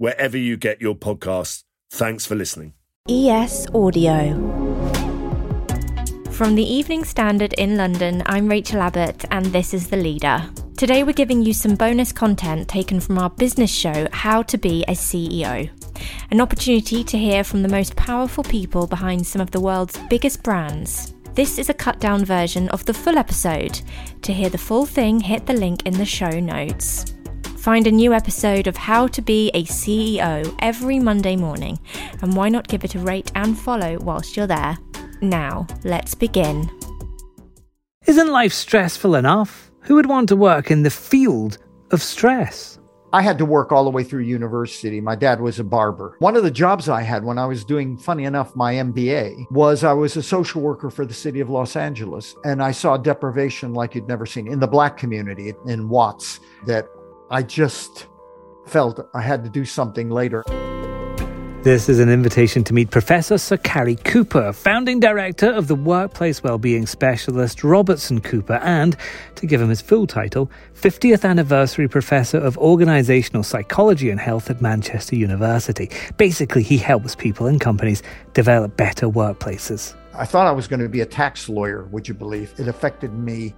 wherever you get your podcasts. Thanks for listening. ES Audio. From the Evening Standard in London, I'm Rachel Abbott, and this is The Leader. Today, we're giving you some bonus content taken from our business show, How to Be a CEO an opportunity to hear from the most powerful people behind some of the world's biggest brands. This is a cut down version of the full episode. To hear the full thing, hit the link in the show notes. Find a new episode of How to Be a CEO every Monday morning, and why not give it a rate and follow whilst you're there? Now, let's begin. Isn't life stressful enough? Who would want to work in the field of stress? I had to work all the way through university. My dad was a barber. One of the jobs I had when I was doing, funny enough, my MBA was I was a social worker for the city of Los Angeles. And I saw deprivation like you'd never seen in the black community in Watts that I just felt I had to do something later. This is an invitation to meet Professor Sir Cary Cooper, founding director of the workplace wellbeing specialist Robertson Cooper, and, to give him his full title, 50th anniversary professor of organizational psychology and health at Manchester University. Basically, he helps people and companies develop better workplaces. I thought I was going to be a tax lawyer, would you believe? It affected me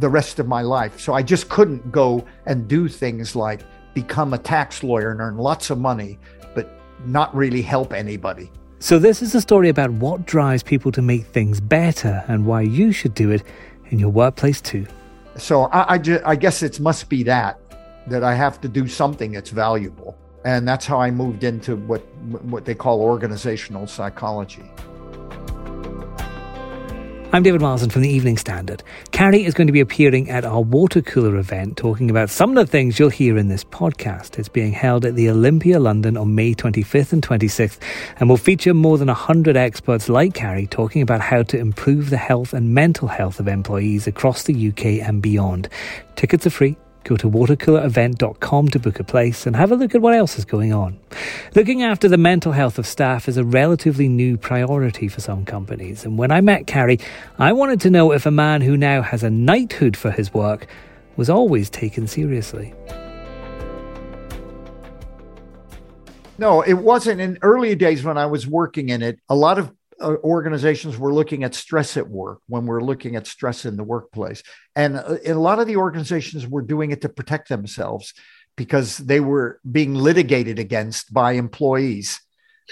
the rest of my life. So I just couldn't go and do things like become a tax lawyer and earn lots of money but not really help anybody. So, this is a story about what drives people to make things better and why you should do it in your workplace too. So, I, I, ju- I guess it must be that, that I have to do something that's valuable. And that's how I moved into what, what they call organizational psychology. I'm David Marsden from the Evening Standard. Cary is going to be appearing at our water cooler event talking about some of the things you'll hear in this podcast. It's being held at the Olympia London on May 25th and 26th and will feature more than 100 experts like Cary talking about how to improve the health and mental health of employees across the UK and beyond. Tickets are free Go to watercoolerevent.com to book a place and have a look at what else is going on. Looking after the mental health of staff is a relatively new priority for some companies, and when I met Cary, I wanted to know if a man who now has a knighthood for his work was always taken seriously. No, it wasn't. In early days when I was working in it, a lot of organizations were looking at stress at work when we're looking at stress in the workplace. And, uh, a lot of the organizations were doing it to protect themselves because they were being litigated against by employees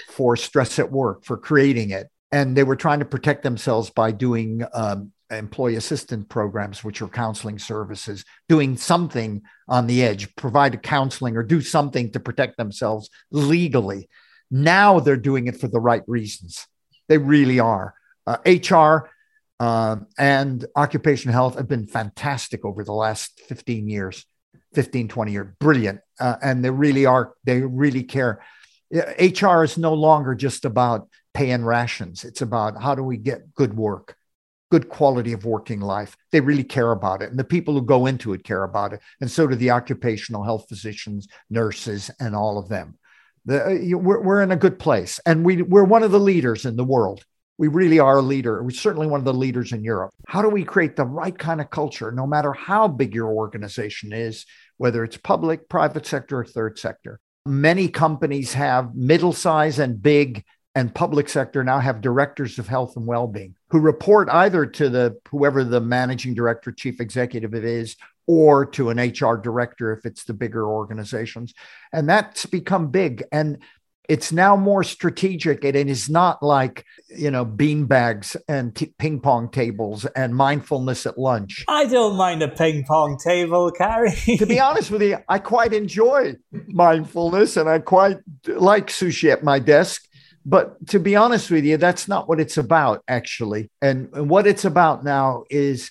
for stress at work, for creating it. And they were trying to protect themselves by doing um, employee assistance programs, which are counseling services, doing something on the edge, provide counseling or do something to protect themselves legally. Now they're doing it for the right reasons. They really are. Uh, HR uh, and occupational health have been fantastic over the last 15 years, 15, 20 years. Brilliant. Uh, and they really are, they really care. HR is no longer just about paying rations, it's about how do we get good work, good quality of working life. They really care about it. And the people who go into it care about it. And so do the occupational health physicians, nurses, and all of them. The, uh, we're, we're in a good place, and we, we're one of the leaders in the world. We really are a leader. We're certainly one of the leaders in Europe. How do we create the right kind of culture, no matter how big your organization is, whether it's public, private sector, or third sector? Many companies have middle size and big and public sector now have directors of health and well-being who report either to the whoever the managing director chief executive is or to an HR director if it's the bigger organizations. And that's become big. And it's now more strategic. And it is not like you know bean bags and t- ping pong tables and mindfulness at lunch. I don't mind a ping pong table Cary. To be honest with you i quite enjoy mindfulness and i quite like sushi at my desk. But to be honest with you that's not what it's about actually. And, and what it's about now is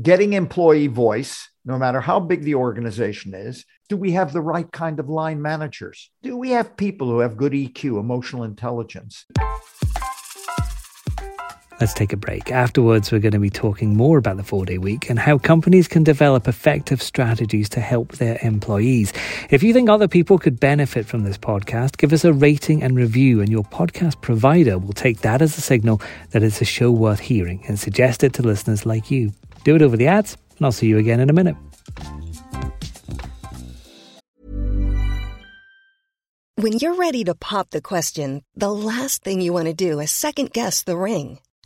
getting employee voice no matter how big the organization is do we have the right kind of line managers? Do we have people who have good EQ, emotional intelligence? Let's take a break. Afterwards, we're going to be talking more about the four day week and how companies can develop effective strategies to help their employees. If you think other people could benefit from this podcast, give us a rating and review, and your podcast provider will take that as a signal that it's a show worth hearing and suggest it to listeners like you. Do it over the ads, and I'll see you again in a minute. When you're ready to pop the question, the last thing you want to do is second guess the ring.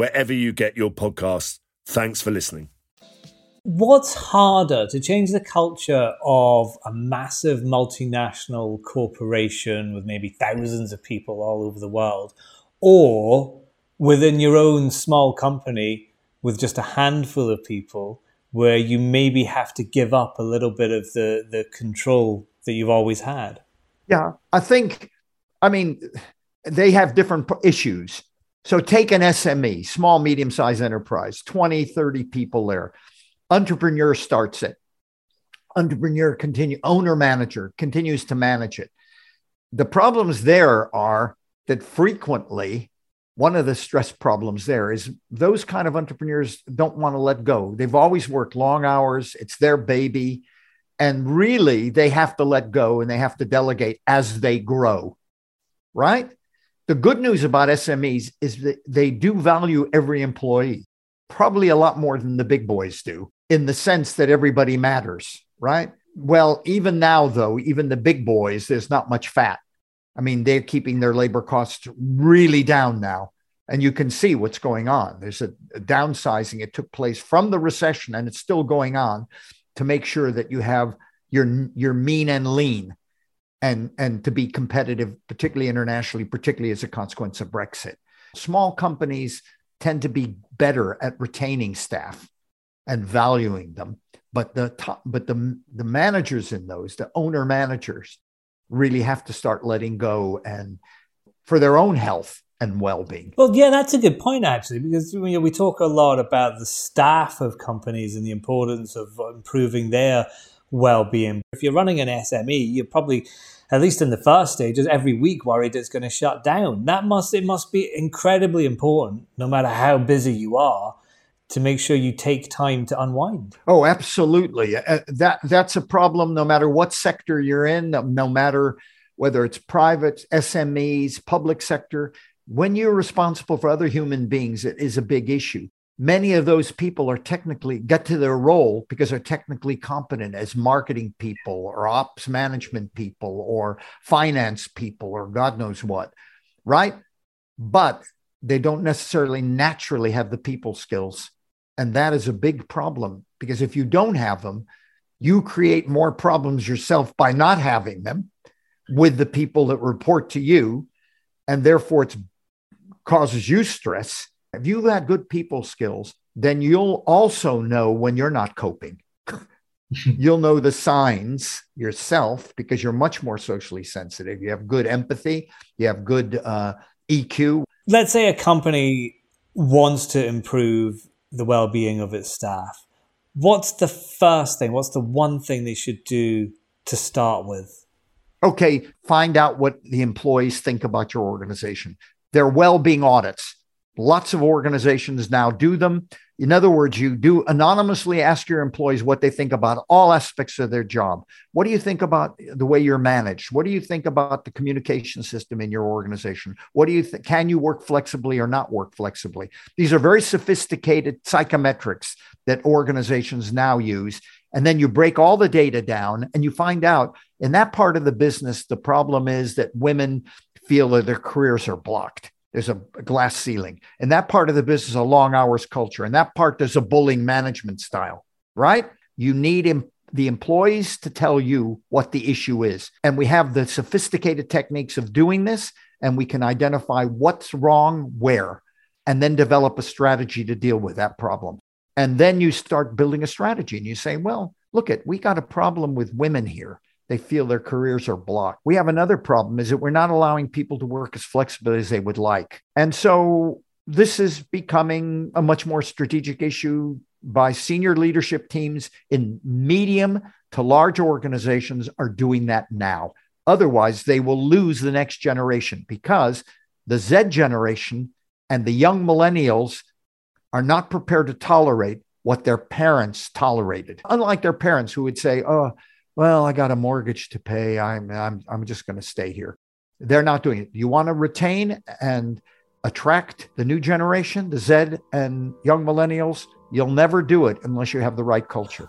wherever you get your podcasts. Thanks for listening. What's harder to change the culture of a massive multinational corporation with maybe thousands of people all over the world, or within your own small company with just a handful of people where you maybe have to give up a little bit of the, the control that you've always had? Yeah, I think, I mean, they have different issues. So take an SME, small, medium sized enterprise, 20, 30 people there. Entrepreneur starts it. Entrepreneur continue, owner manager continues to manage it. The problems there are that frequently one of the stress problems there is those kind of entrepreneurs don't want to let go. They've always worked long hours, it's their baby. And really, they have to let go and they have to delegate as they grow, right? The good news about SMEs is that they do value every employee, probably a lot more than the big boys do, in the sense that everybody matters, right? Well, even now, though, even the big boys, there's not much fat. I mean, they're keeping their labor costs really down now. And you can see what's going on. There's a, a downsizing. It took place from the recession and it's still going on to make sure that you have your, your mean and lean and and to be competitive, particularly internationally, particularly as a consequence of Brexit. Small companies tend to be better at retaining staff and valuing them, but the top, but the the managers in those, the owner managers, really have to start letting go and for their own health and well-being. Well, yeah, that's a good point actually, because you know, we talk a lot about the staff of companies and the importance of improving their well-being. If you're running an SME, you're probably at least in the first stages, every week worried it's going to shut down. That must it must be incredibly important, no matter how busy you are, to make sure you take time to unwind. Oh, absolutely. Uh, that that's a problem no matter what sector you're in, no matter whether it's private, SMEs, public sector. When you're responsible for other human beings, it is a big issue many of those people are technically get to their role because they're technically competent as marketing people or ops management people or finance people or God knows what, right? But they don't necessarily naturally have the people skills. And that is a big problem because if you don't have them, you create more problems yourself by not having them with the people that report to you. And therefore, it causes you stress if you have got good people skills, then you'll also know when you're not coping. You'll know the signs yourself because you're much more socially sensitive. You have good empathy, you have good uh, EQ. Let's say a company wants to improve the well being of its staff. What's the first thing? What's the one thing they should do to start with? Okay, find out what the employees think about your organization. Their well being audits. Lots of organizations now do them. In other words, you do anonymously ask your employees what they think about all aspects of their job. What do you think about the way you're managed? What do you think about the communication system in your organization? What do you think? Can you work flexibly or not work flexibly? These are very sophisticated psychometrics that organizations now use. And then you break all the data down and you find out in that part of the business, the problem is that women feel that their careers are blocked there's a, glass ceiling. And that part of the business, a long hours culture. And that part, there's a bullying management style, right? You need the employees to tell you what the issue is. And we have the sophisticated techniques of doing this, and we can identify what's wrong where, and then develop a strategy to deal with that problem. And then you start building a strategy and you say, well, look at, we got a problem with women here they feel their careers are blocked. We have another problem is that we're not allowing people to work as flexibly as they would like. And so this is becoming a much more strategic issue by senior leadership teams in medium to large organizations are doing that now. Otherwise, they will lose the next generation because the Z generation and the young millennials are not prepared to tolerate what their parents tolerated. Unlike their parents who would say, Oh, well, I got a mortgage to pay. I'm I'm I'm just going to stay here. They're not doing it. You want to retain and attract the new generation, the Z and young millennials. You'll never do it unless you have the right culture.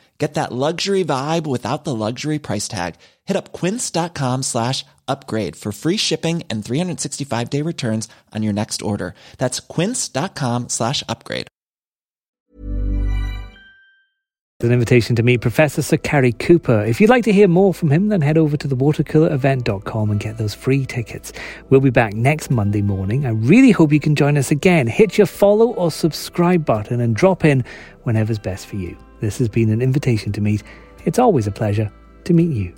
Get that luxury vibe without the luxury price tag. Hit up quince.com slash upgrade for free shipping and 365 day returns on your next order. That's quince.com slash upgrade. An invitation to meet Professor Sir Cary Cooper. If you'd like to hear more from him, then head over to thewatercoolerevent.com and get those free tickets. We'll be back next Monday morning. I really hope you can join us again. Hit your follow or subscribe button and drop in whenever's best for you. This has been an invitation to meet. It's always a pleasure to meet you.